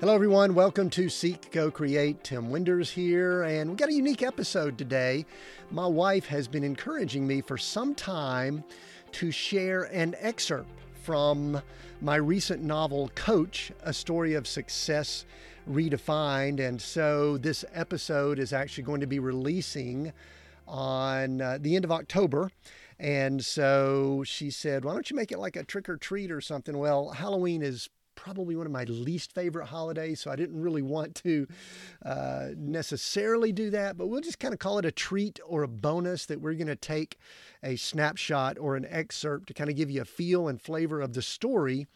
Hello, everyone. Welcome to Seek, Go, Create. Tim Winders here, and we got a unique episode today. My wife has been encouraging me for some time to share an excerpt from my recent novel, Coach A Story of Success Redefined. And so this episode is actually going to be releasing on uh, the end of October. And so she said, Why don't you make it like a trick or treat or something? Well, Halloween is probably one of my least favorite holidays, so I didn't really want to uh, necessarily do that, but we'll just kind of call it a treat or a bonus that we're going to take a snapshot or an excerpt to kind of give you a feel and flavor of the story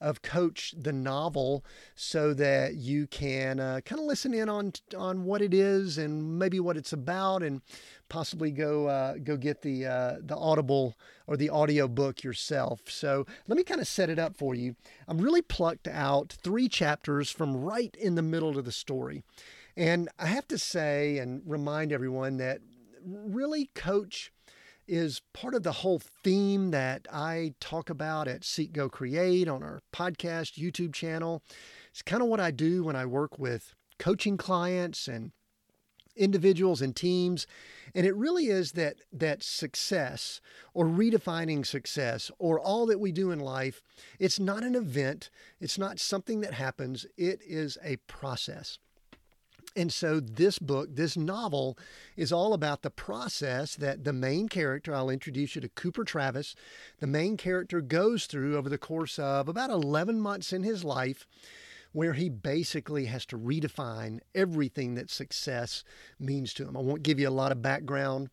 of Coach the novel so that you can uh, kind of listen in on on what it is and maybe what it's about and possibly go uh, go get the uh, the Audible or the audio book yourself. So let me kind of set it up for you. I'm really plucked out three chapters from right in the middle of the story. And I have to say and remind everyone that really Coach is part of the whole theme that I talk about at Seek Go Create on our podcast, YouTube channel. It's kind of what I do when I work with coaching clients and individuals and teams. And it really is that that success or redefining success or all that we do in life it's not an event. It's not something that happens. It is a process and so, this book, this novel, is all about the process that the main character, I'll introduce you to Cooper Travis, the main character goes through over the course of about 11 months in his life, where he basically has to redefine everything that success means to him. I won't give you a lot of background.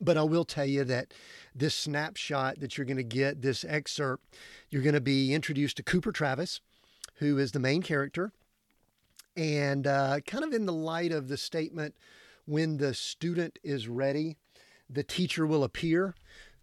But I will tell you that this snapshot that you're going to get, this excerpt, you're going to be introduced to Cooper Travis, who is the main character. And uh, kind of in the light of the statement, when the student is ready, the teacher will appear.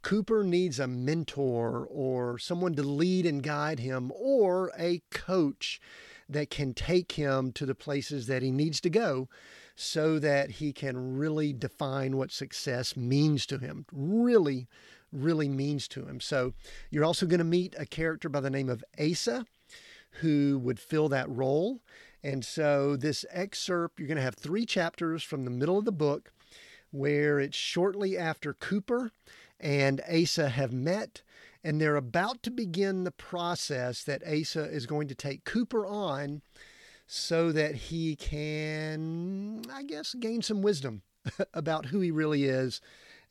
Cooper needs a mentor or someone to lead and guide him, or a coach that can take him to the places that he needs to go so that he can really define what success means to him. Really, really means to him. So, you're also going to meet a character by the name of Asa who would fill that role. And so, this excerpt, you're going to have three chapters from the middle of the book where it's shortly after Cooper and Asa have met, and they're about to begin the process that Asa is going to take Cooper on so that he can, I guess, gain some wisdom about who he really is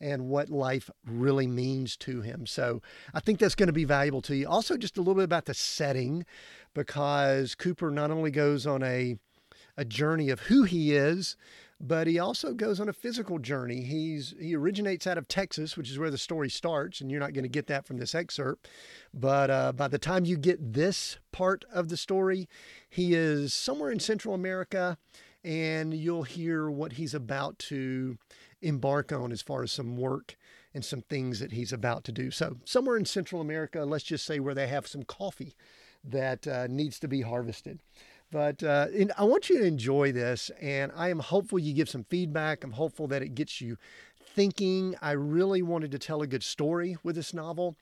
and what life really means to him. So I think that's going to be valuable to you. Also, just a little bit about the setting, because Cooper not only goes on a a journey of who he is, but he also goes on a physical journey. He's he originates out of Texas, which is where the story starts, and you're not going to get that from this excerpt. But uh, by the time you get this part of the story, he is somewhere in Central America, and you'll hear what he's about to embark on as far as some work and some things that he's about to do. So, somewhere in Central America, let's just say where they have some coffee that uh, needs to be harvested. But uh, I want you to enjoy this, and I am hopeful you give some feedback. I'm hopeful that it gets you thinking. I really wanted to tell a good story with this novel,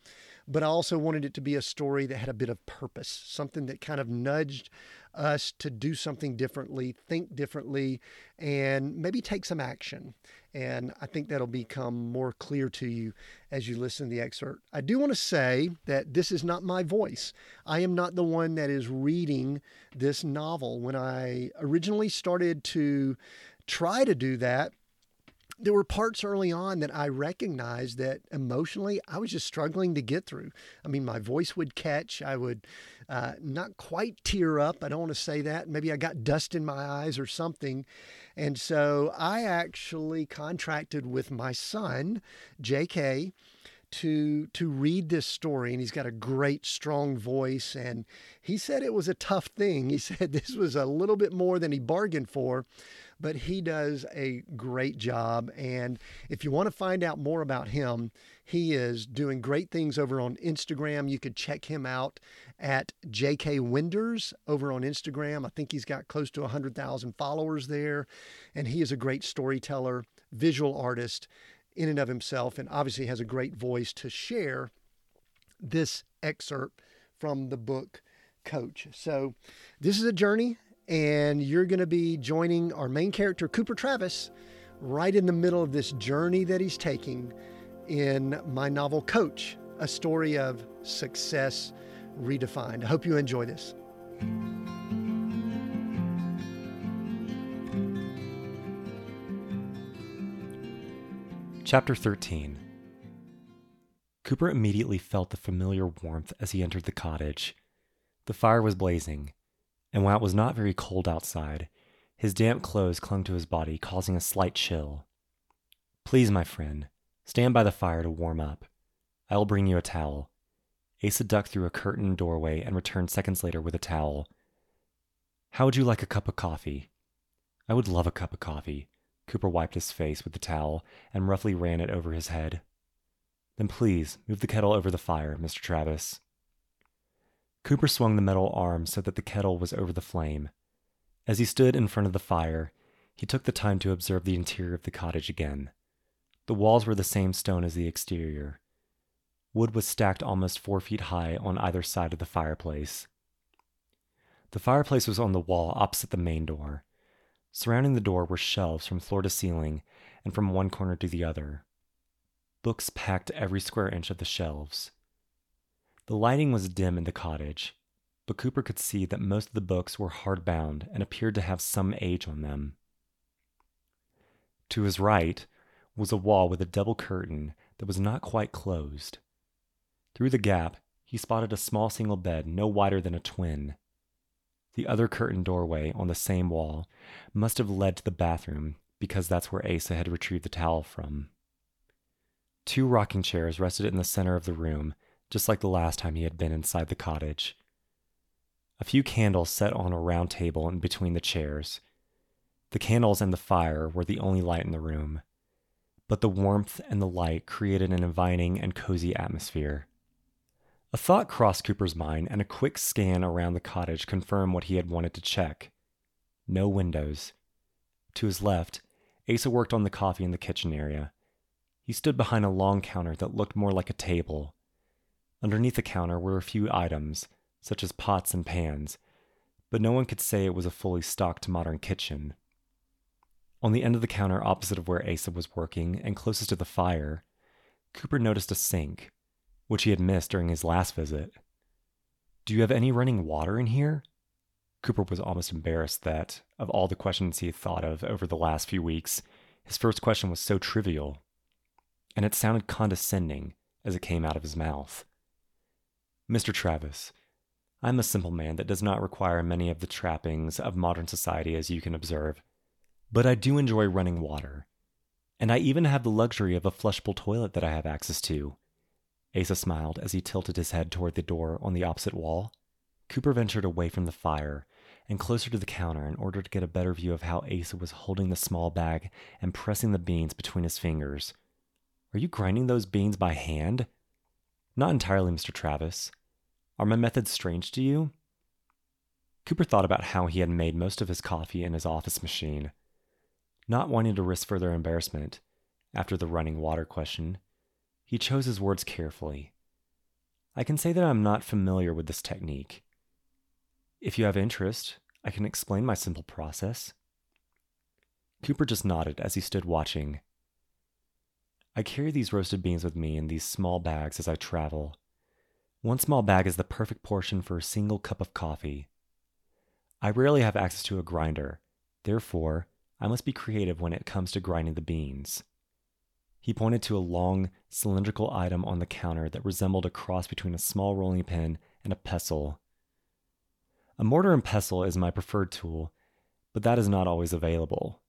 but I also wanted it to be a story that had a bit of purpose, something that kind of nudged us to do something differently, think differently, and maybe take some action. And I think that'll become more clear to you as you listen to the excerpt. I do want to say that this is not my voice. I am not the one that is reading this novel. When I originally started to try to do that, there were parts early on that I recognized that emotionally I was just struggling to get through. I mean, my voice would catch. I would uh, not quite tear up. I don't want to say that. Maybe I got dust in my eyes or something. And so I actually contracted with my son, JK, to to read this story and he's got a great strong voice and he said it was a tough thing he said this was a little bit more than he bargained for but he does a great job. And if you want to find out more about him, he is doing great things over on Instagram. You could check him out at JK Winders over on Instagram. I think he's got close to 100,000 followers there. And he is a great storyteller, visual artist in and of himself, and obviously has a great voice to share this excerpt from the book coach. So, this is a journey, and you're going to be joining our main character, Cooper Travis, right in the middle of this journey that he's taking in my novel, Coach, a story of success redefined. I hope you enjoy this. Chapter 13 Cooper immediately felt the familiar warmth as he entered the cottage. The fire was blazing, and while it was not very cold outside, his damp clothes clung to his body, causing a slight chill. Please, my friend, stand by the fire to warm up. I will bring you a towel. Asa ducked through a curtained doorway and returned seconds later with a towel. How would you like a cup of coffee? I would love a cup of coffee. Cooper wiped his face with the towel and roughly ran it over his head. Then please move the kettle over the fire, Mr. Travis. Cooper swung the metal arm so that the kettle was over the flame. As he stood in front of the fire, he took the time to observe the interior of the cottage again. The walls were the same stone as the exterior. Wood was stacked almost four feet high on either side of the fireplace. The fireplace was on the wall opposite the main door. Surrounding the door were shelves from floor to ceiling and from one corner to the other. Books packed every square inch of the shelves. The lighting was dim in the cottage, but Cooper could see that most of the books were hardbound and appeared to have some age on them. To his right was a wall with a double curtain that was not quite closed. Through the gap, he spotted a small single bed no wider than a twin. The other curtained doorway on the same wall must have led to the bathroom because that's where Asa had retrieved the towel from. Two rocking chairs rested in the center of the room, just like the last time he had been inside the cottage. A few candles set on a round table in between the chairs. The candles and the fire were the only light in the room, but the warmth and the light created an inviting and cozy atmosphere. A thought crossed Cooper's mind, and a quick scan around the cottage confirmed what he had wanted to check. No windows. To his left, Asa worked on the coffee in the kitchen area. He stood behind a long counter that looked more like a table. Underneath the counter were a few items, such as pots and pans, but no one could say it was a fully stocked modern kitchen. On the end of the counter opposite of where Asa was working and closest to the fire, Cooper noticed a sink which he had missed during his last visit. Do you have any running water in here? Cooper was almost embarrassed that, of all the questions he had thought of over the last few weeks, his first question was so trivial. And it sounded condescending as it came out of his mouth. Mr. Travis, I'm a simple man that does not require many of the trappings of modern society as you can observe, but I do enjoy running water. And I even have the luxury of a flushable toilet that I have access to. Asa smiled as he tilted his head toward the door on the opposite wall. Cooper ventured away from the fire and closer to the counter in order to get a better view of how Asa was holding the small bag and pressing the beans between his fingers. Are you grinding those beans by hand? Not entirely, Mr. Travis. Are my methods strange to you? Cooper thought about how he had made most of his coffee in his office machine. Not wanting to risk further embarrassment, after the running water question, he chose his words carefully. I can say that I'm not familiar with this technique. If you have interest, I can explain my simple process. Cooper just nodded as he stood watching. I carry these roasted beans with me in these small bags as I travel. One small bag is the perfect portion for a single cup of coffee. I rarely have access to a grinder, therefore, I must be creative when it comes to grinding the beans. He pointed to a long, cylindrical item on the counter that resembled a cross between a small rolling pin and a pestle. A mortar and pestle is my preferred tool, but that is not always available.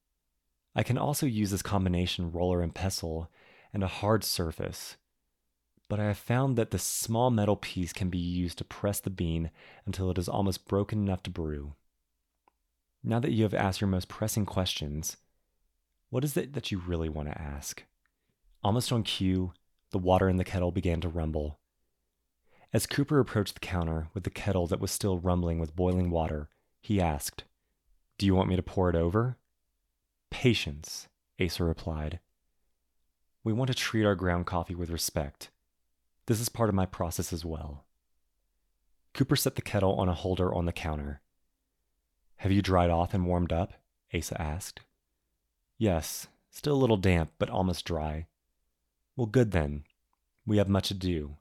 I can also use this combination roller and pestle and a hard surface, but I have found that this small metal piece can be used to press the bean until it is almost broken enough to brew. Now that you have asked your most pressing questions, what is it that you really want to ask? Almost on cue, the water in the kettle began to rumble. As Cooper approached the counter with the kettle that was still rumbling with boiling water, he asked, Do you want me to pour it over? Patience, Asa replied. We want to treat our ground coffee with respect. This is part of my process as well. Cooper set the kettle on a holder on the counter. Have you dried off and warmed up? Asa asked. Yes, still a little damp, but almost dry. Well, good then. We have much to do,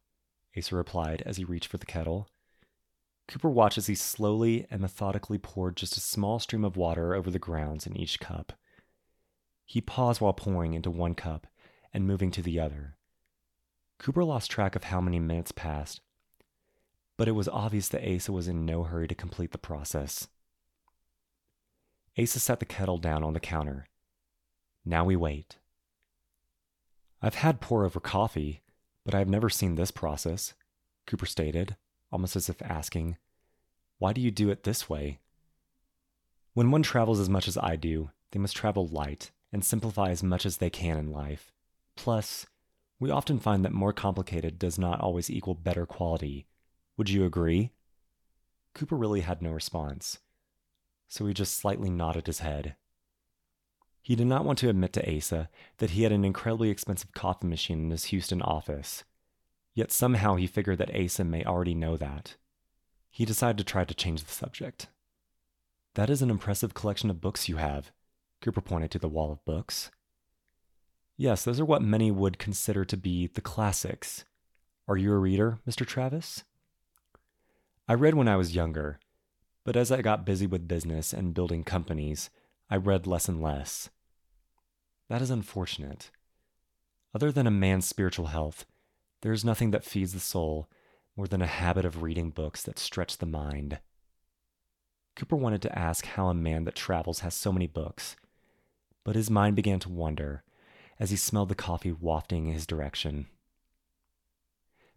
Asa replied as he reached for the kettle. Cooper watched as he slowly and methodically poured just a small stream of water over the grounds in each cup. He paused while pouring into one cup and moving to the other. Cooper lost track of how many minutes passed, but it was obvious that Asa was in no hurry to complete the process. Asa set the kettle down on the counter. Now we wait. I've had pour over coffee, but I have never seen this process, Cooper stated, almost as if asking, Why do you do it this way? When one travels as much as I do, they must travel light and simplify as much as they can in life. Plus, we often find that more complicated does not always equal better quality. Would you agree? Cooper really had no response, so he just slightly nodded his head. He did not want to admit to Asa that he had an incredibly expensive coffee machine in his Houston office, Yet somehow he figured that Asa may already know that. He decided to try to change the subject. That is an impressive collection of books you have, Cooper pointed to the wall of books. Yes, those are what many would consider to be the classics. Are you a reader, Mr. Travis? I read when I was younger, but as I got busy with business and building companies, I read less and less. That is unfortunate. Other than a man's spiritual health, there is nothing that feeds the soul more than a habit of reading books that stretch the mind. Cooper wanted to ask how a man that travels has so many books, but his mind began to wander as he smelled the coffee wafting in his direction.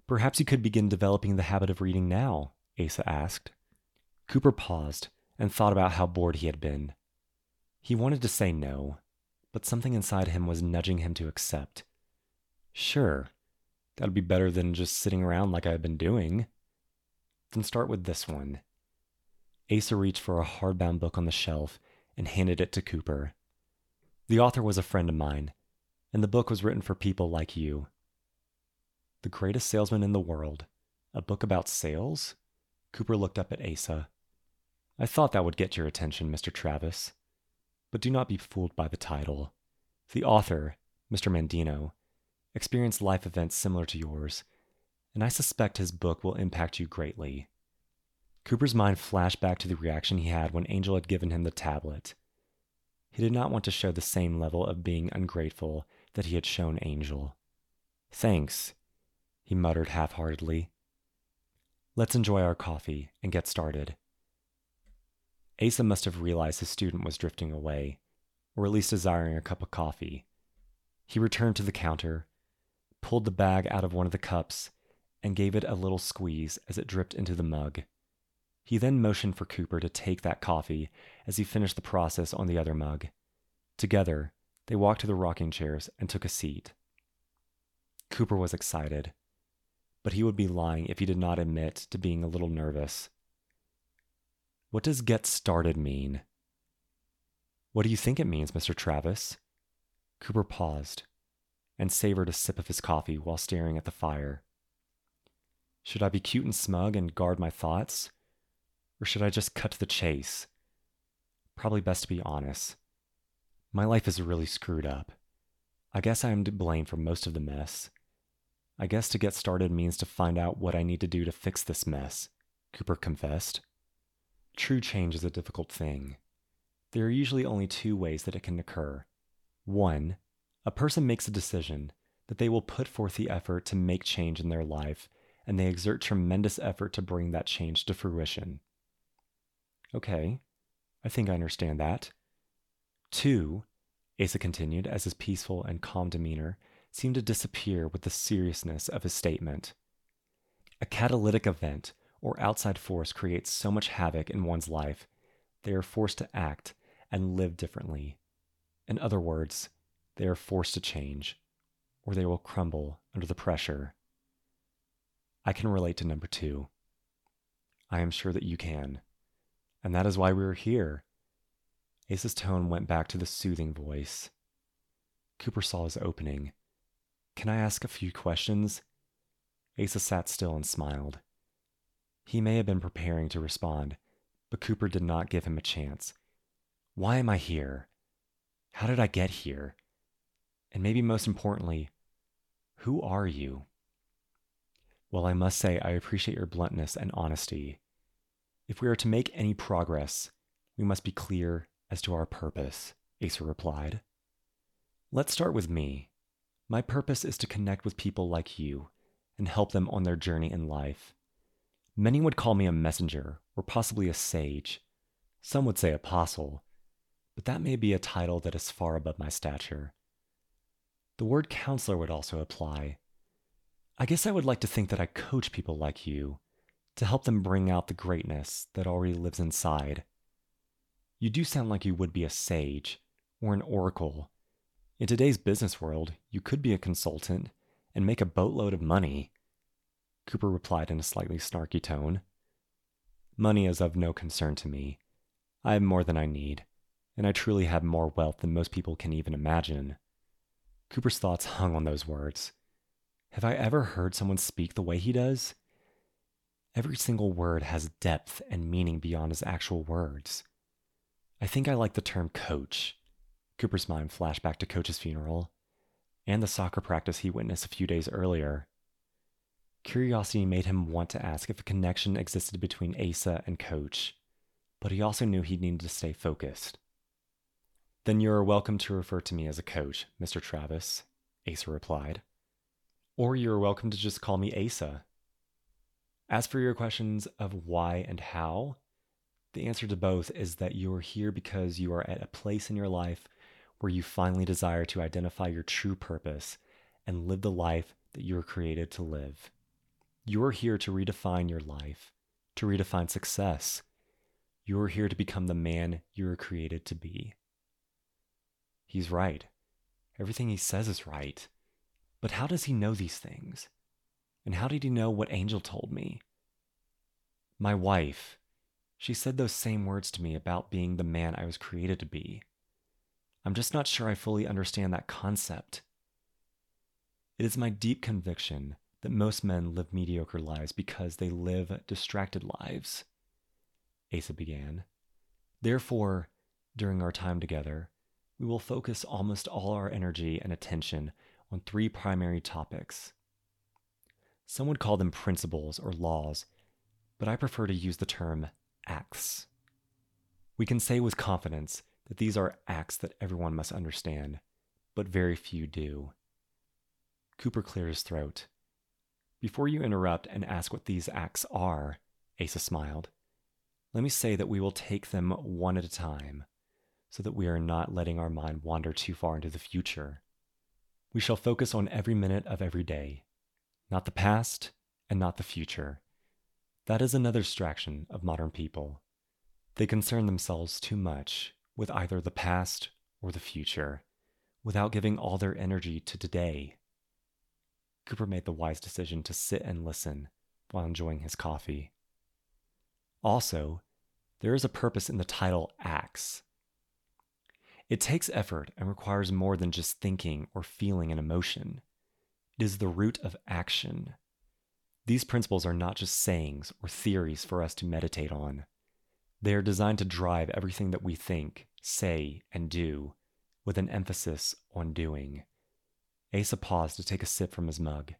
Perhaps you could begin developing the habit of reading now, Asa asked. Cooper paused and thought about how bored he had been. He wanted to say no, but something inside him was nudging him to accept. Sure, That'd be better than just sitting around like I've been doing. Then start with this one. Asa reached for a hardbound book on the shelf and handed it to Cooper. The author was a friend of mine, and the book was written for people like you. The Greatest Salesman in the World, a book about sales? Cooper looked up at Asa. I thought that would get your attention, Mr. Travis. But do not be fooled by the title. The author, Mr. Mandino, experienced life events similar to yours, and I suspect his book will impact you greatly. Cooper's mind flashed back to the reaction he had when Angel had given him the tablet. He did not want to show the same level of being ungrateful that he had shown Angel. Thanks, he muttered half heartedly. Let's enjoy our coffee and get started. Asa must have realized his student was drifting away, or at least desiring a cup of coffee. He returned to the counter, pulled the bag out of one of the cups, and gave it a little squeeze as it dripped into the mug. He then motioned for Cooper to take that coffee as he finished the process on the other mug. Together, they walked to the rocking chairs and took a seat. Cooper was excited, but he would be lying if he did not admit to being a little nervous. What does get started mean? What do you think it means, Mr. Travis? Cooper paused, and savored a sip of his coffee while staring at the fire. Should I be cute and smug and guard my thoughts? Or should I just cut to the chase? Probably best to be honest. My life is really screwed up. I guess I am to blame for most of the mess. I guess to get started means to find out what I need to do to fix this mess, Cooper confessed. True change is a difficult thing. There are usually only two ways that it can occur. One, a person makes a decision that they will put forth the effort to make change in their life, and they exert tremendous effort to bring that change to fruition. Okay, I think I understand that. Two, Asa continued as his peaceful and calm demeanor seemed to disappear with the seriousness of his statement. A catalytic event or outside force creates so much havoc in one's life, they are forced to act and live differently. In other words, they are forced to change, or they will crumble under the pressure. I can relate to number two. I am sure that you can. And that is why we are here. Asa's tone went back to the soothing voice. Cooper saw his opening. Can I ask a few questions? Asa sat still and smiled. He may have been preparing to respond, but Cooper did not give him a chance. Why am I here? How did I get here? And maybe most importantly, who are you? Well, I must say, I appreciate your bluntness and honesty. If we are to make any progress, we must be clear as to our purpose, Asa replied. Let's start with me. My purpose is to connect with people like you and help them on their journey in life. Many would call me a messenger or possibly a sage. Some would say apostle, but that may be a title that is far above my stature. The word counselor would also apply. I guess I would like to think that I coach people like you to help them bring out the greatness that already lives inside. You do sound like you would be a sage or an oracle. In today's business world, you could be a consultant and make a boatload of money. Cooper replied in a slightly snarky tone. Money is of no concern to me. I have more than I need, and I truly have more wealth than most people can even imagine. Cooper's thoughts hung on those words. Have I ever heard someone speak the way he does? Every single word has depth and meaning beyond his actual words. I think I like the term coach. Cooper's mind flashed back to Coach's funeral and the soccer practice he witnessed a few days earlier. Curiosity made him want to ask if a connection existed between Asa and Coach, but he also knew he needed to stay focused. Then you are welcome to refer to me as a coach, Mr. Travis, Asa replied. Or you are welcome to just call me Asa. As for your questions of why and how, the answer to both is that you are here because you are at a place in your life where you finally desire to identify your true purpose and live the life that you were created to live. You are here to redefine your life, to redefine success. You are here to become the man you were created to be. He's right. Everything he says is right. But how does he know these things? And how did he know what Angel told me? My wife, she said those same words to me about being the man I was created to be. I'm just not sure I fully understand that concept. It is my deep conviction that most men live mediocre lives because they live distracted lives. Asa began. Therefore, during our time together, we will focus almost all our energy and attention on three primary topics. Some would call them principles or laws, but I prefer to use the term acts. We can say with confidence that these are acts that everyone must understand, but very few do. Cooper cleared his throat. Before you interrupt and ask what these acts are, Asa smiled, let me say that we will take them one at a time so that we are not letting our mind wander too far into the future. We shall focus on every minute of every day, not the past and not the future. That is another distraction of modern people. They concern themselves too much with either the past or the future without giving all their energy to today. Cooper made the wise decision to sit and listen while enjoying his coffee. Also, there is a purpose in the title Acts it takes effort and requires more than just thinking or feeling an emotion. It is the root of action. These principles are not just sayings or theories for us to meditate on. They are designed to drive everything that we think, say, and do, with an emphasis on doing. Asa paused to take a sip from his mug.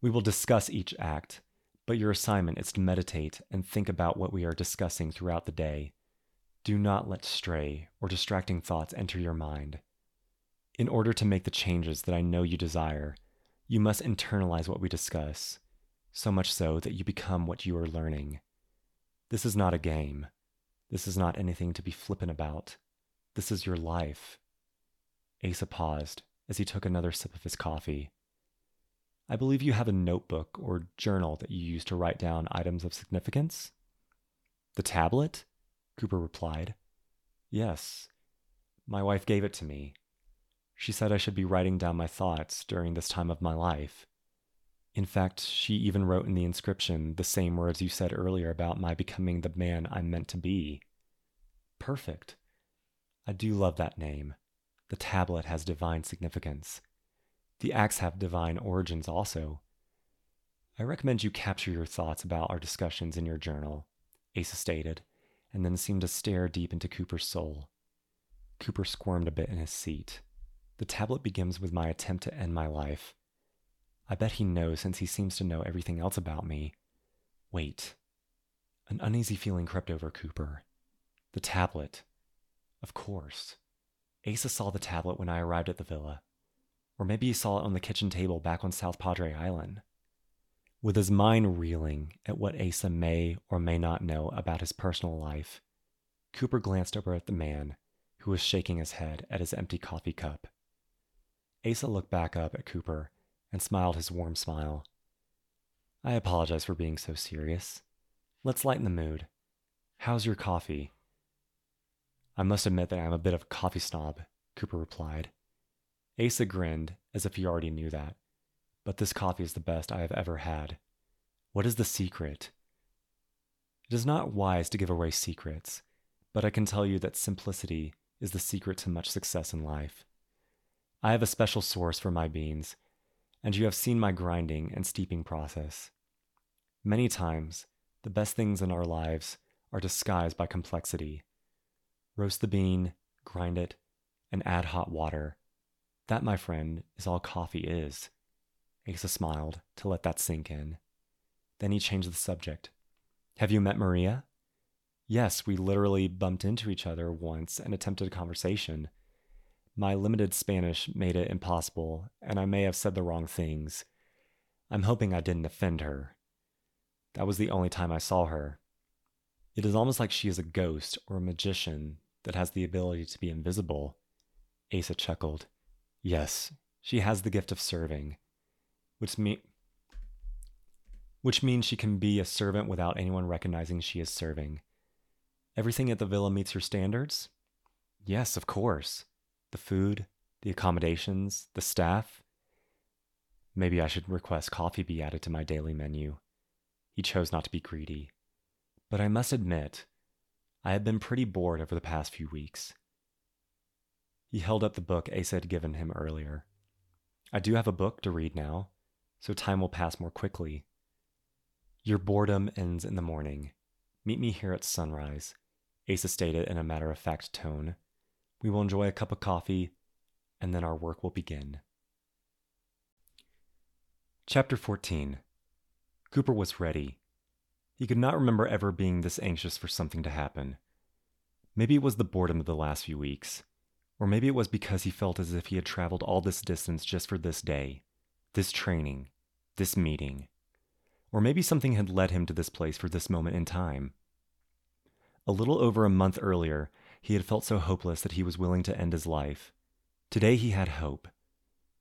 We will discuss each act, but your assignment is to meditate and think about what we are discussing throughout the day do not let stray or distracting thoughts enter your mind. In order to make the changes that I know you desire, you must internalize what we discuss, so much so that you become what you are learning. This is not a game. This is not anything to be flippant about. This is your life. Asa paused as he took another sip of his coffee. I believe you have a notebook or journal that you use to write down items of significance? The tablet? Cooper replied. Yes. My wife gave it to me. She said I should be writing down my thoughts during this time of my life. In fact, she even wrote in the inscription the same words you said earlier about my becoming the man I'm meant to be. Perfect. I do love that name. The tablet has divine significance. The acts have divine origins also. I recommend you capture your thoughts about our discussions in your journal, Asa stated, and then seemed to stare deep into Cooper's soul. Cooper squirmed a bit in his seat. The tablet begins with my attempt to end my life. I bet he knows since he seems to know everything else about me. Wait. An uneasy feeling crept over Cooper. The tablet. Of course. Asa saw the tablet when I arrived at the villa. Or maybe he saw it on the kitchen table back on South Padre Island. With his mind reeling at what Asa may or may not know about his personal life, Cooper glanced over at the man who was shaking his head at his empty coffee cup. Asa looked back up at Cooper and smiled his warm smile. I apologize for being so serious. Let's lighten the mood. How's your coffee? I must admit that I'm a bit of a coffee snob, Cooper replied. Asa grinned as if he already knew that. But this coffee is the best I have ever had. What is the secret? It is not wise to give away secrets, but I can tell you that simplicity is the secret to much success in life. I have a special source for my beans, and you have seen my grinding and steeping process. Many times, the best things in our lives are disguised by complexity Roast the bean, grind it, and add hot water. That, my friend, is all coffee is. Asa smiled to let that sink in. Then he changed the subject. Have you met Maria? Yes, we literally bumped into each other once and attempted a conversation. My limited Spanish made it impossible, and I may have said the wrong things. I'm hoping I didn't offend her. That was the only time I saw her. It is almost like she is a ghost or a magician that has the ability to be invisible. Asa chuckled. Yes, she has the gift of serving, which, me- which means she can be a servant without anyone recognizing she is serving. Everything at the villa meets your standards? Yes, of course. The food, the accommodations, the staff. Maybe I should request coffee be added to my daily menu. He chose not to be greedy. But I must admit, I have been pretty bored over the past few weeks. He held up the book Asa had given him earlier. I do have a book to read now, so time will pass more quickly. Your boredom ends in the morning. Meet me here at sunrise, Asa stated in a matter of fact tone. We will enjoy a cup of coffee, and then our work will begin. Chapter 14 Cooper was ready. He could not remember ever being this anxious for something to happen. Maybe it was the boredom of the last few weeks, or maybe it was because he felt as if he had traveled all this distance just for this day, this training, this meeting. Or maybe something had led him to this place for this moment in time. A little over a month earlier, he had felt so hopeless that he was willing to end his life. Today he had hope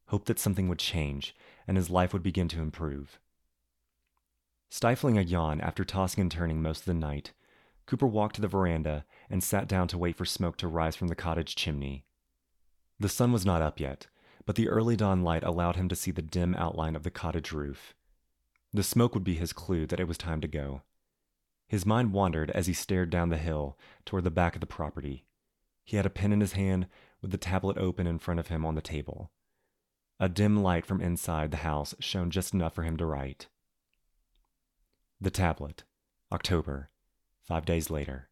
hope that something would change and his life would begin to improve. Stifling a yawn after tossing and turning most of the night, Cooper walked to the veranda and sat down to wait for smoke to rise from the cottage chimney. The sun was not up yet, but the early dawn light allowed him to see the dim outline of the cottage roof. The smoke would be his clue that it was time to go. His mind wandered as he stared down the hill toward the back of the property. He had a pen in his hand with the tablet open in front of him on the table. A dim light from inside the house shone just enough for him to write. The tablet. October. Five days later.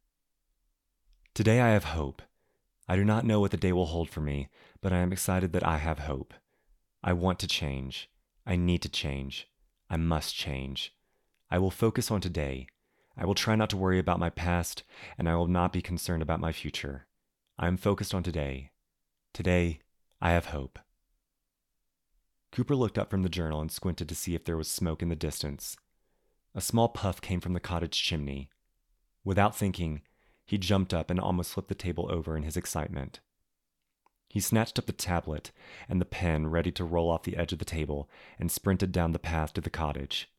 Today I have hope. I do not know what the day will hold for me, but I am excited that I have hope. I want to change. I need to change. I must change. I will focus on today. I will try not to worry about my past, and I will not be concerned about my future. I am focused on today. Today, I have hope. Cooper looked up from the journal and squinted to see if there was smoke in the distance. A small puff came from the cottage chimney. Without thinking, he jumped up and almost flipped the table over in his excitement. He snatched up the tablet and the pen ready to roll off the edge of the table and sprinted down the path to the cottage.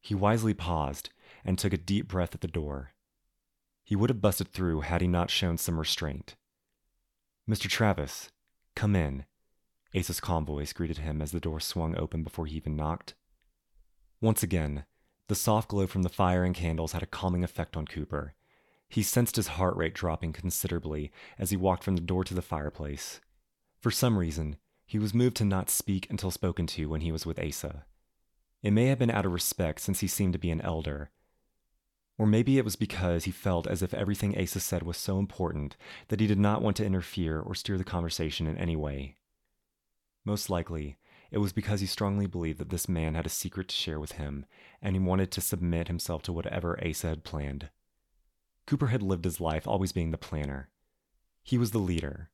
He wisely paused and took a deep breath at the door. He would have busted through had he not shown some restraint. Mr. Travis, come in. Asa's calm voice greeted him as the door swung open before he even knocked. Once again, the soft glow from the fire and candles had a calming effect on Cooper. He sensed his heart rate dropping considerably as he walked from the door to the fireplace. For some reason, he was moved to not speak until spoken to when he was with Asa. It may have been out of respect since he seemed to be an elder. Or maybe it was because he felt as if everything Asa said was so important that he did not want to interfere or steer the conversation in any way. Most likely, it was because he strongly believed that this man had a secret to share with him, and he wanted to submit himself to whatever Asa had planned. Cooper had lived his life always being the planner. He was the leader,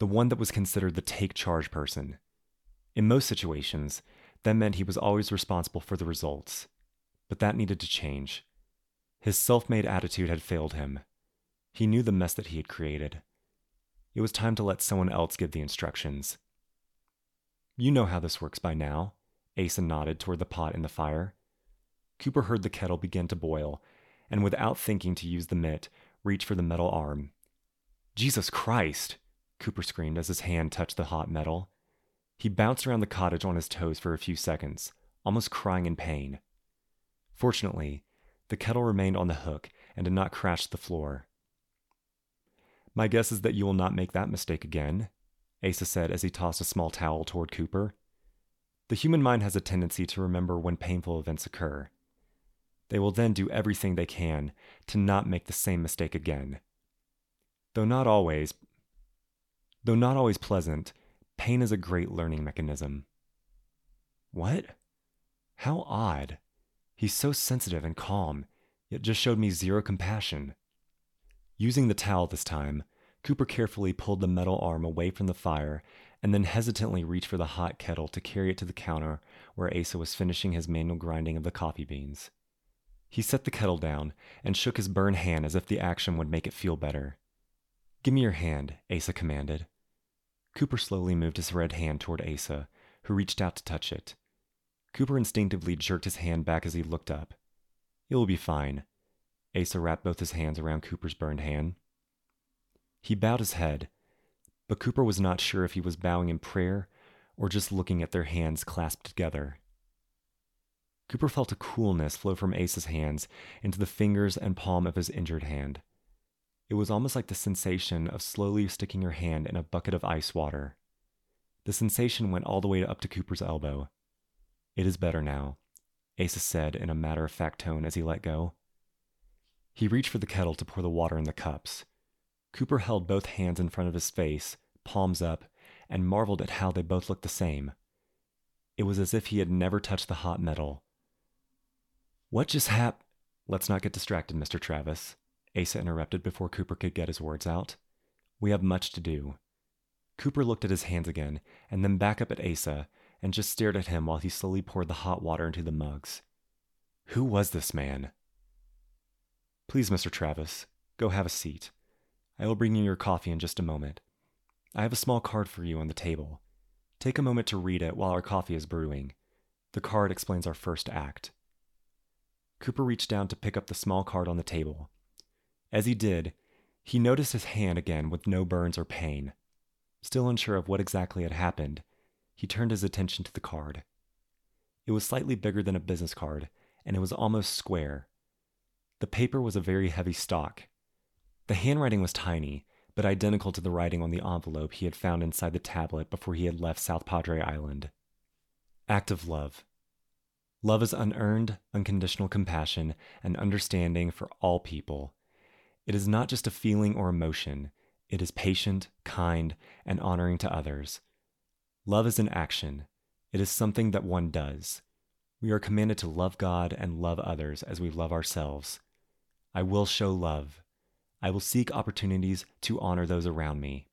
the one that was considered the take charge person. In most situations, that meant he was always responsible for the results. But that needed to change. His self made attitude had failed him. He knew the mess that he had created. It was time to let someone else give the instructions. You know how this works by now. Asa nodded toward the pot in the fire. Cooper heard the kettle begin to boil, and without thinking to use the mitt, reached for the metal arm. Jesus Christ! Cooper screamed as his hand touched the hot metal. He bounced around the cottage on his toes for a few seconds, almost crying in pain. Fortunately, the kettle remained on the hook and did not crash the floor. My guess is that you will not make that mistake again, Asa said as he tossed a small towel toward Cooper. The human mind has a tendency to remember when painful events occur. They will then do everything they can to not make the same mistake again. Though not always, though not always pleasant, pain is a great learning mechanism. What? How odd. He's so sensitive and calm, yet just showed me zero compassion. Using the towel this time, Cooper carefully pulled the metal arm away from the fire and then hesitantly reached for the hot kettle to carry it to the counter where Asa was finishing his manual grinding of the coffee beans. He set the kettle down and shook his burned hand as if the action would make it feel better. Give me your hand, Asa commanded. Cooper slowly moved his red hand toward Asa, who reached out to touch it. Cooper instinctively jerked his hand back as he looked up. It will be fine. Asa wrapped both his hands around Cooper's burned hand. He bowed his head, but Cooper was not sure if he was bowing in prayer or just looking at their hands clasped together. Cooper felt a coolness flow from Asa's hands into the fingers and palm of his injured hand. It was almost like the sensation of slowly sticking your hand in a bucket of ice water. The sensation went all the way up to Cooper's elbow. It is better now, Asa said in a matter of fact tone as he let go. He reached for the kettle to pour the water in the cups, Cooper held both hands in front of his face, palms up, and marveled at how they both looked the same. It was as if he had never touched the hot metal. What just hap? Let's not get distracted, Mr. Travis, Asa interrupted before Cooper could get his words out. We have much to do. Cooper looked at his hands again, and then back up at Asa, and just stared at him while he slowly poured the hot water into the mugs. Who was this man? Please, Mr. Travis, go have a seat. I will bring you your coffee in just a moment. I have a small card for you on the table. Take a moment to read it while our coffee is brewing. The card explains our first act. Cooper reached down to pick up the small card on the table. As he did, he noticed his hand again with no burns or pain. Still unsure of what exactly had happened, he turned his attention to the card. It was slightly bigger than a business card, and it was almost square. The paper was a very heavy stock, the handwriting was tiny, but identical to the writing on the envelope he had found inside the tablet before he had left South Padre Island. Act of love. Love is unearned, unconditional compassion and understanding for all people. It is not just a feeling or emotion, it is patient, kind, and honoring to others. Love is an action, it is something that one does. We are commanded to love God and love others as we love ourselves. I will show love. I will seek opportunities to honor those around me.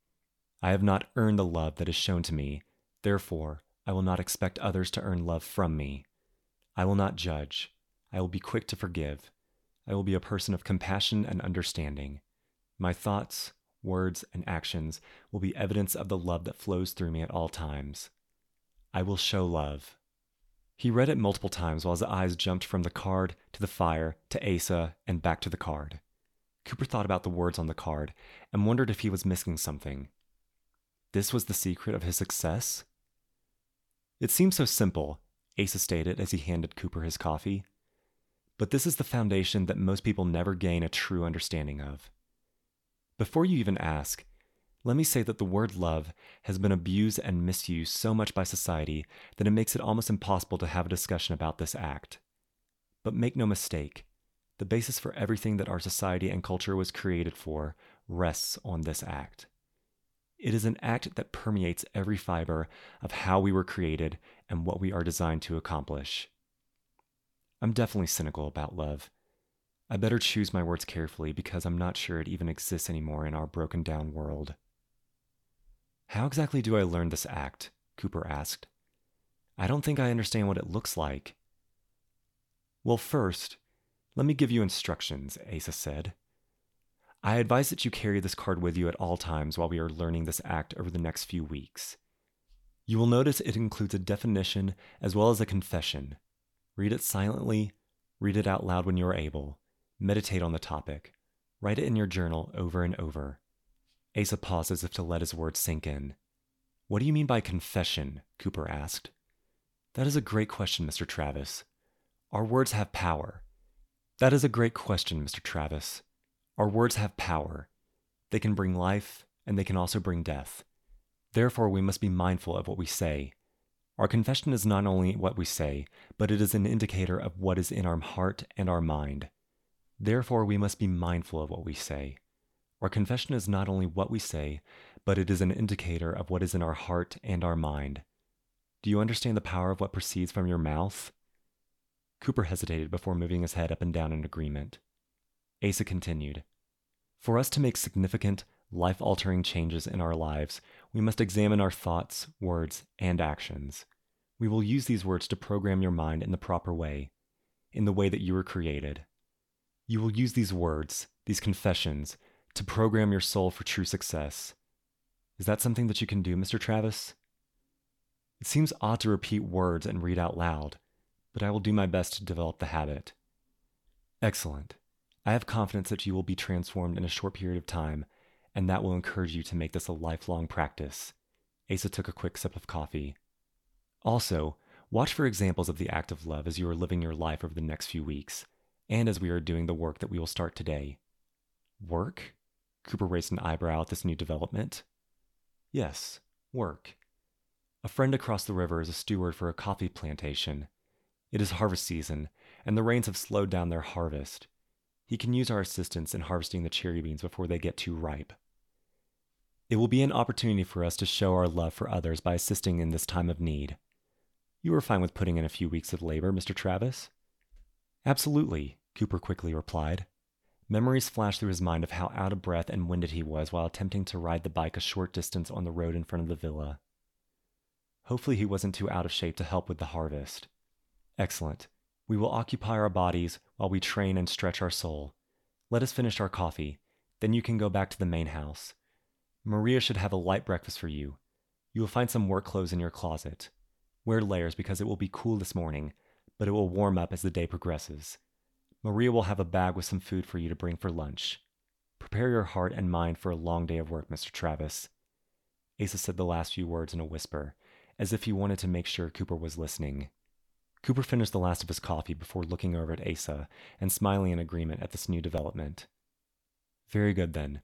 I have not earned the love that is shown to me. Therefore, I will not expect others to earn love from me. I will not judge. I will be quick to forgive. I will be a person of compassion and understanding. My thoughts, words, and actions will be evidence of the love that flows through me at all times. I will show love. He read it multiple times while his eyes jumped from the card to the fire to Asa and back to the card. Cooper thought about the words on the card and wondered if he was missing something. This was the secret of his success? It seems so simple, Asa stated as he handed Cooper his coffee. But this is the foundation that most people never gain a true understanding of. Before you even ask, Let me say that the word love has been abused and misused so much by society that it makes it almost impossible to have a discussion about this act. But make no mistake, the basis for everything that our society and culture was created for rests on this act. It is an act that permeates every fiber of how we were created and what we are designed to accomplish. I'm definitely cynical about love. I better choose my words carefully because I'm not sure it even exists anymore in our broken down world. How exactly do I learn this act? Cooper asked. I don't think I understand what it looks like. Well, first, let me give you instructions, Asa said. I advise that you carry this card with you at all times while we are learning this act over the next few weeks. You will notice it includes a definition as well as a confession. Read it silently, read it out loud when you are able, meditate on the topic, write it in your journal over and over. Asa paused as if to let his words sink in. What do you mean by confession? Cooper asked. That is a great question, Mr. Travis. Our words have power. That is a great question, Mr. Travis. Our words have power. They can bring life, and they can also bring death. Therefore, we must be mindful of what we say. Our confession is not only what we say, but it is an indicator of what is in our heart and our mind. Therefore, we must be mindful of what we say. Our confession is not only what we say, but it is an indicator of what is in our heart and our mind. Do you understand the power of what proceeds from your mouth? Cooper hesitated before moving his head up and down in agreement. Asa continued For us to make significant, life altering changes in our lives, we must examine our thoughts, words, and actions. We will use these words to program your mind in the proper way, in the way that you were created. You will use these words, these confessions, to program your soul for true success. Is that something that you can do, Mr. Travis? It seems odd to repeat words and read out loud, but I will do my best to develop the habit. Excellent. I have confidence that you will be transformed in a short period of time, and that will encourage you to make this a lifelong practice. Asa took a quick sip of coffee. Also, watch for examples of the act of love as you are living your life over the next few weeks, and as we are doing the work that we will start today. Work? Cooper raised an eyebrow at this new development. Yes, work. A friend across the river is a steward for a coffee plantation. It is harvest season, and the rains have slowed down their harvest. He can use our assistance in harvesting the cherry beans before they get too ripe. It will be an opportunity for us to show our love for others by assisting in this time of need. You are fine with putting in a few weeks of labor, Mr. Travis? Absolutely, Cooper quickly replied. Memories flashed through his mind of how out of breath and winded he was while attempting to ride the bike a short distance on the road in front of the villa. Hopefully, he wasn't too out of shape to help with the harvest. Excellent. We will occupy our bodies while we train and stretch our soul. Let us finish our coffee, then you can go back to the main house. Maria should have a light breakfast for you. You will find some work clothes in your closet. Wear layers because it will be cool this morning, but it will warm up as the day progresses. Maria will have a bag with some food for you to bring for lunch. Prepare your heart and mind for a long day of work, Mr. Travis. Asa said the last few words in a whisper, as if he wanted to make sure Cooper was listening. Cooper finished the last of his coffee before looking over at Asa and smiling in agreement at this new development. Very good, then.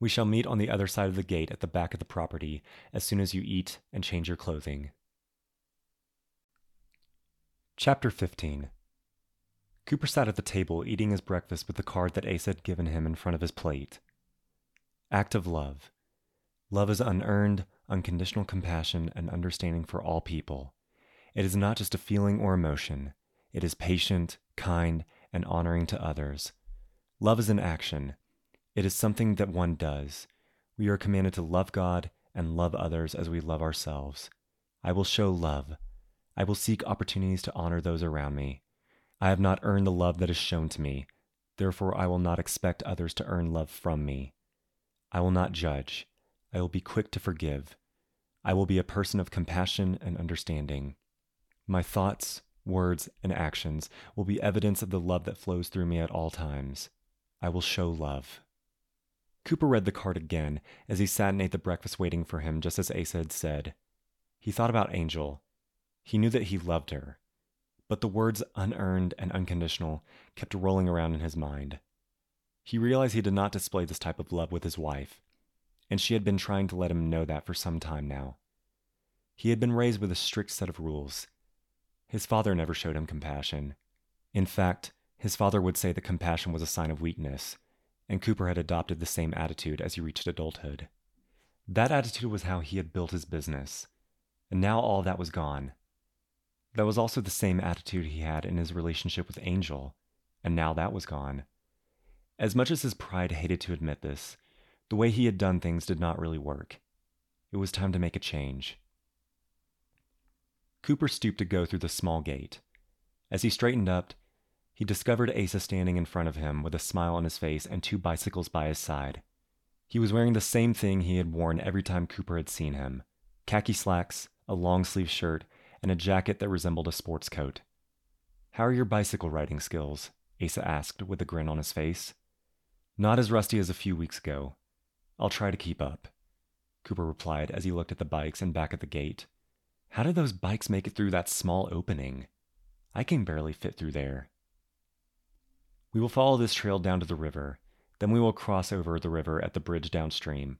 We shall meet on the other side of the gate at the back of the property as soon as you eat and change your clothing. Chapter 15 Cooper sat at the table eating his breakfast with the card that Asa had given him in front of his plate. Act of love. Love is unearned, unconditional compassion and understanding for all people. It is not just a feeling or emotion, it is patient, kind, and honoring to others. Love is an action, it is something that one does. We are commanded to love God and love others as we love ourselves. I will show love. I will seek opportunities to honor those around me. I have not earned the love that is shown to me. Therefore, I will not expect others to earn love from me. I will not judge. I will be quick to forgive. I will be a person of compassion and understanding. My thoughts, words, and actions will be evidence of the love that flows through me at all times. I will show love. Cooper read the card again as he sat and ate the breakfast waiting for him, just as Asa had said. He thought about Angel. He knew that he loved her but the words unearned and unconditional kept rolling around in his mind. He realized he did not display this type of love with his wife. and she had been trying to let him know that for some time now. He had been raised with a strict set of rules. His father never showed him compassion. In fact, his father would say that compassion was a sign of weakness, and Cooper had adopted the same attitude as he reached adulthood. That attitude was how he had built his business, and now all that was gone. That was also the same attitude he had in his relationship with Angel, and now that was gone. As much as his pride hated to admit this, the way he had done things did not really work. It was time to make a change. Cooper stooped to go through the small gate. As he straightened up, he discovered Asa standing in front of him with a smile on his face and two bicycles by his side. He was wearing the same thing he had worn every time Cooper had seen him khaki slacks, a long sleeved shirt, and a jacket that resembled a sports coat. How are your bicycle riding skills? Asa asked with a grin on his face. Not as rusty as a few weeks ago, I'll try to keep up, Cooper replied as he looked at the bikes and back at the gate. How did those bikes make it through that small opening? I can barely fit through there. We will follow this trail down to the river, then we will cross over the river at the bridge downstream.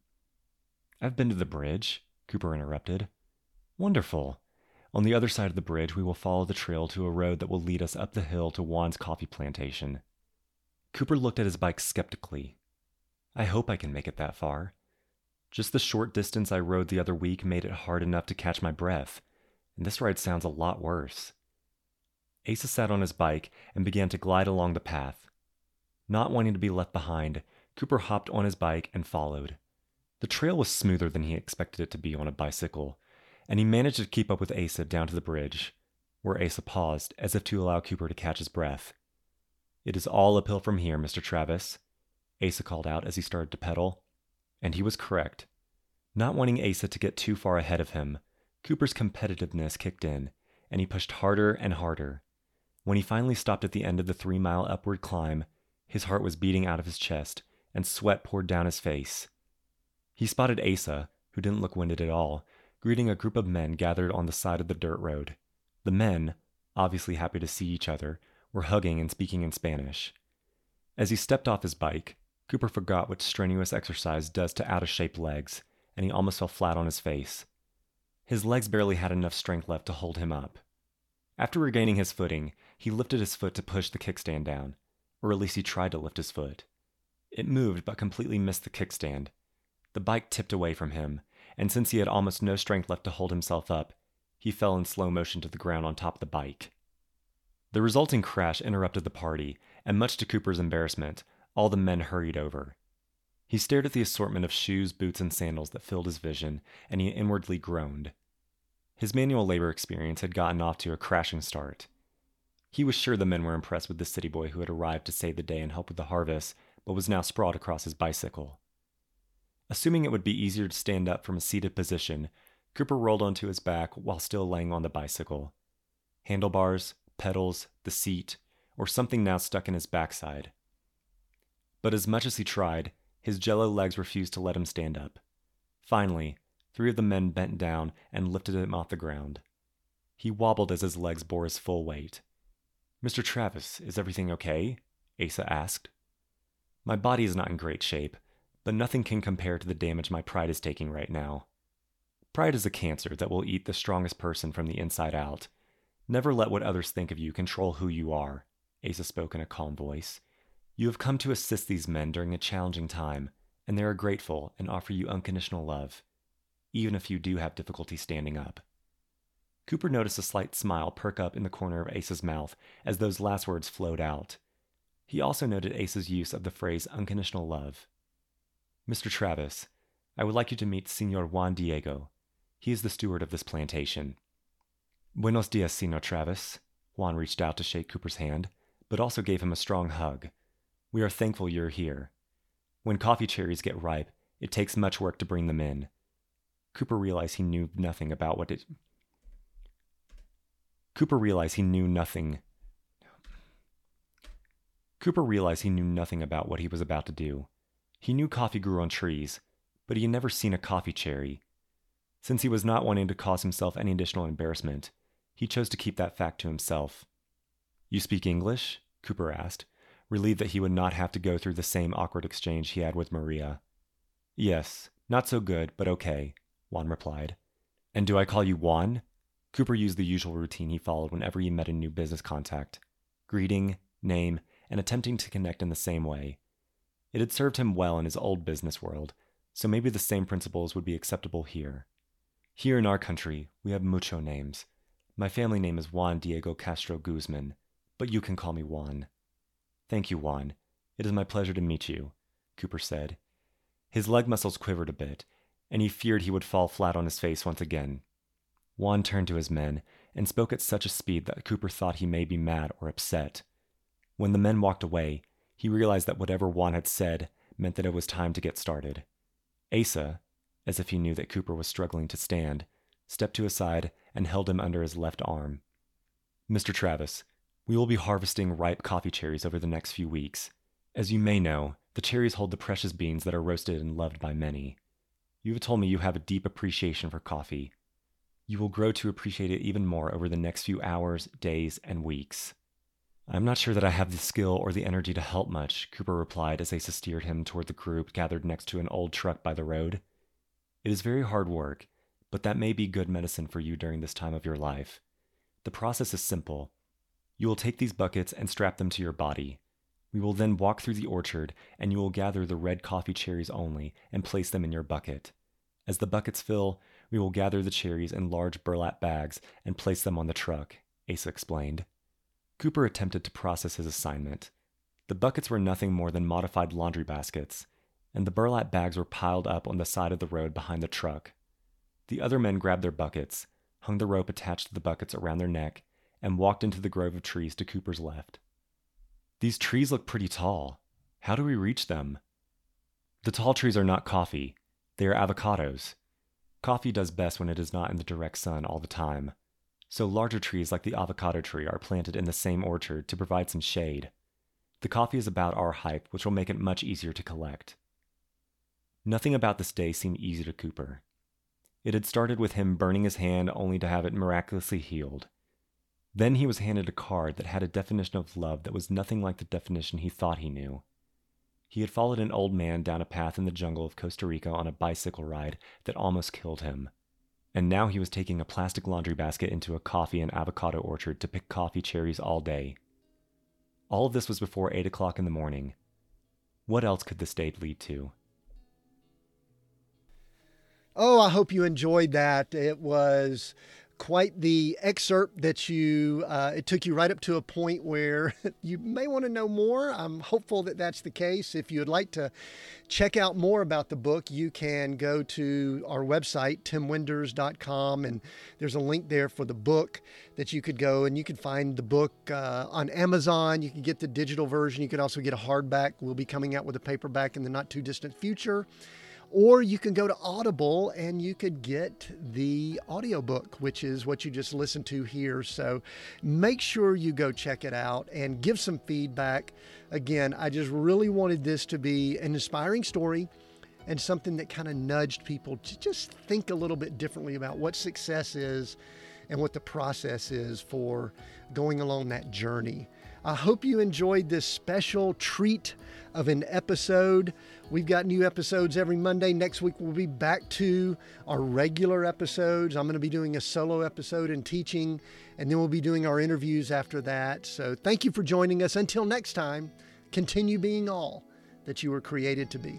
I've been to the bridge, Cooper interrupted. Wonderful. On the other side of the bridge, we will follow the trail to a road that will lead us up the hill to Juan's coffee plantation. Cooper looked at his bike skeptically. I hope I can make it that far. Just the short distance I rode the other week made it hard enough to catch my breath, and this ride sounds a lot worse. Asa sat on his bike and began to glide along the path. Not wanting to be left behind, Cooper hopped on his bike and followed. The trail was smoother than he expected it to be on a bicycle, and he managed to keep up with Asa down to the bridge, where Asa paused as if to allow Cooper to catch his breath. It is all uphill from here, Mr. Travis, Asa called out as he started to pedal. And he was correct. Not wanting Asa to get too far ahead of him, Cooper's competitiveness kicked in, and he pushed harder and harder. When he finally stopped at the end of the three mile upward climb, his heart was beating out of his chest, and sweat poured down his face. He spotted Asa, who didn't look winded at all, greeting a group of men gathered on the side of the dirt road. The men, obviously happy to see each other, were hugging and speaking in Spanish. As he stepped off his bike, Cooper forgot what strenuous exercise does to out of shape legs, and he almost fell flat on his face. His legs barely had enough strength left to hold him up. After regaining his footing, he lifted his foot to push the kickstand down, or at least he tried to lift his foot. It moved but completely missed the kickstand. The bike tipped away from him, and since he had almost no strength left to hold himself up, he fell in slow motion to the ground on top of the bike. The resulting crash interrupted the party, and much to Cooper's embarrassment, all the men hurried over. He stared at the assortment of shoes, boots, and sandals that filled his vision, and he inwardly groaned. His manual labor experience had gotten off to a crashing start. He was sure the men were impressed with the city boy who had arrived to save the day and help with the harvest, but was now sprawled across his bicycle. Assuming it would be easier to stand up from a seated position, Cooper rolled onto his back while still laying on the bicycle. Handlebars, pedals, the seat, or something now stuck in his backside. But as much as he tried, his jello legs refused to let him stand up. Finally, three of the men bent down and lifted him off the ground. He wobbled as his legs bore his full weight. Mr. Travis, is everything okay? Asa asked. My body is not in great shape, but nothing can compare to the damage my pride is taking right now. Pride is a cancer that will eat the strongest person from the inside out. Never let what others think of you control who you are, Asa spoke in a calm voice. You have come to assist these men during a challenging time, and they are grateful and offer you unconditional love, even if you do have difficulty standing up. Cooper noticed a slight smile perk up in the corner of Asa's mouth as those last words flowed out. He also noted Asa's use of the phrase unconditional love. Mr. Travis, I would like you to meet Senor Juan Diego. He is the steward of this plantation. Buenos dias, Senor Travis. Juan reached out to shake Cooper's hand, but also gave him a strong hug. We are thankful you're here. When coffee cherries get ripe, it takes much work to bring them in. Cooper realized he knew nothing about what it. Cooper realized he knew nothing. Cooper realized he knew nothing about what he was about to do. He knew coffee grew on trees, but he had never seen a coffee cherry. Since he was not wanting to cause himself any additional embarrassment, he chose to keep that fact to himself. You speak English? Cooper asked, relieved that he would not have to go through the same awkward exchange he had with Maria. Yes, Not so good, but okay, Juan replied. And do I call you Juan? Cooper used the usual routine he followed whenever he met a new business contact greeting, name, and attempting to connect in the same way. It had served him well in his old business world, so maybe the same principles would be acceptable here. Here in our country, we have mucho names. My family name is Juan Diego Castro Guzman, but you can call me Juan. Thank you, Juan. It is my pleasure to meet you, Cooper said. His leg muscles quivered a bit, and he feared he would fall flat on his face once again. Juan turned to his men and spoke at such a speed that Cooper thought he may be mad or upset. When the men walked away, he realized that whatever Juan had said meant that it was time to get started. Asa, as if he knew that Cooper was struggling to stand, stepped to his side and held him under his left arm. Mr. Travis, we will be harvesting ripe coffee cherries over the next few weeks. As you may know, the cherries hold the precious beans that are roasted and loved by many. You have told me you have a deep appreciation for coffee. You will grow to appreciate it even more over the next few hours, days, and weeks. I'm not sure that I have the skill or the energy to help much, Cooper replied as Asa steered him toward the group gathered next to an old truck by the road. It is very hard work, but that may be good medicine for you during this time of your life. The process is simple. You will take these buckets and strap them to your body. We will then walk through the orchard, and you will gather the red coffee cherries only and place them in your bucket. As the buckets fill, we will gather the cherries in large burlap bags and place them on the truck, Asa explained. Cooper attempted to process his assignment. The buckets were nothing more than modified laundry baskets, and the burlap bags were piled up on the side of the road behind the truck. The other men grabbed their buckets, hung the rope attached to the buckets around their neck, and walked into the grove of trees to Cooper's left. These trees look pretty tall. How do we reach them? The tall trees are not coffee, they are avocados. Coffee does best when it is not in the direct sun all the time. So larger trees like the avocado tree are planted in the same orchard to provide some shade. The coffee is about our height, which will make it much easier to collect. Nothing about this day seemed easy to Cooper. It had started with him burning his hand only to have it miraculously healed. Then he was handed a card that had a definition of love that was nothing like the definition he thought he knew. He had followed an old man down a path in the jungle of Costa Rica on a bicycle ride that almost killed him. And now he was taking a plastic laundry basket into a coffee and avocado orchard to pick coffee cherries all day. All of this was before 8 o'clock in the morning. What else could this day lead to? Oh, I hope you enjoyed that. It was quite the excerpt that you uh, it took you right up to a point where you may want to know more. I'm hopeful that that's the case. If you would like to check out more about the book you can go to our website timwinders.com and there's a link there for the book that you could go and you can find the book uh, on amazon. You can get the digital version. You can also get a hardback. We'll be coming out with a paperback in the not too distant future or you can go to Audible and you could get the audiobook, which is what you just listened to here. So make sure you go check it out and give some feedback. Again, I just really wanted this to be an inspiring story and something that kind of nudged people to just think a little bit differently about what success is and what the process is for going along that journey. I hope you enjoyed this special treat of an episode. We've got new episodes every Monday. Next week, we'll be back to our regular episodes. I'm going to be doing a solo episode and teaching, and then we'll be doing our interviews after that. So, thank you for joining us. Until next time, continue being all that you were created to be.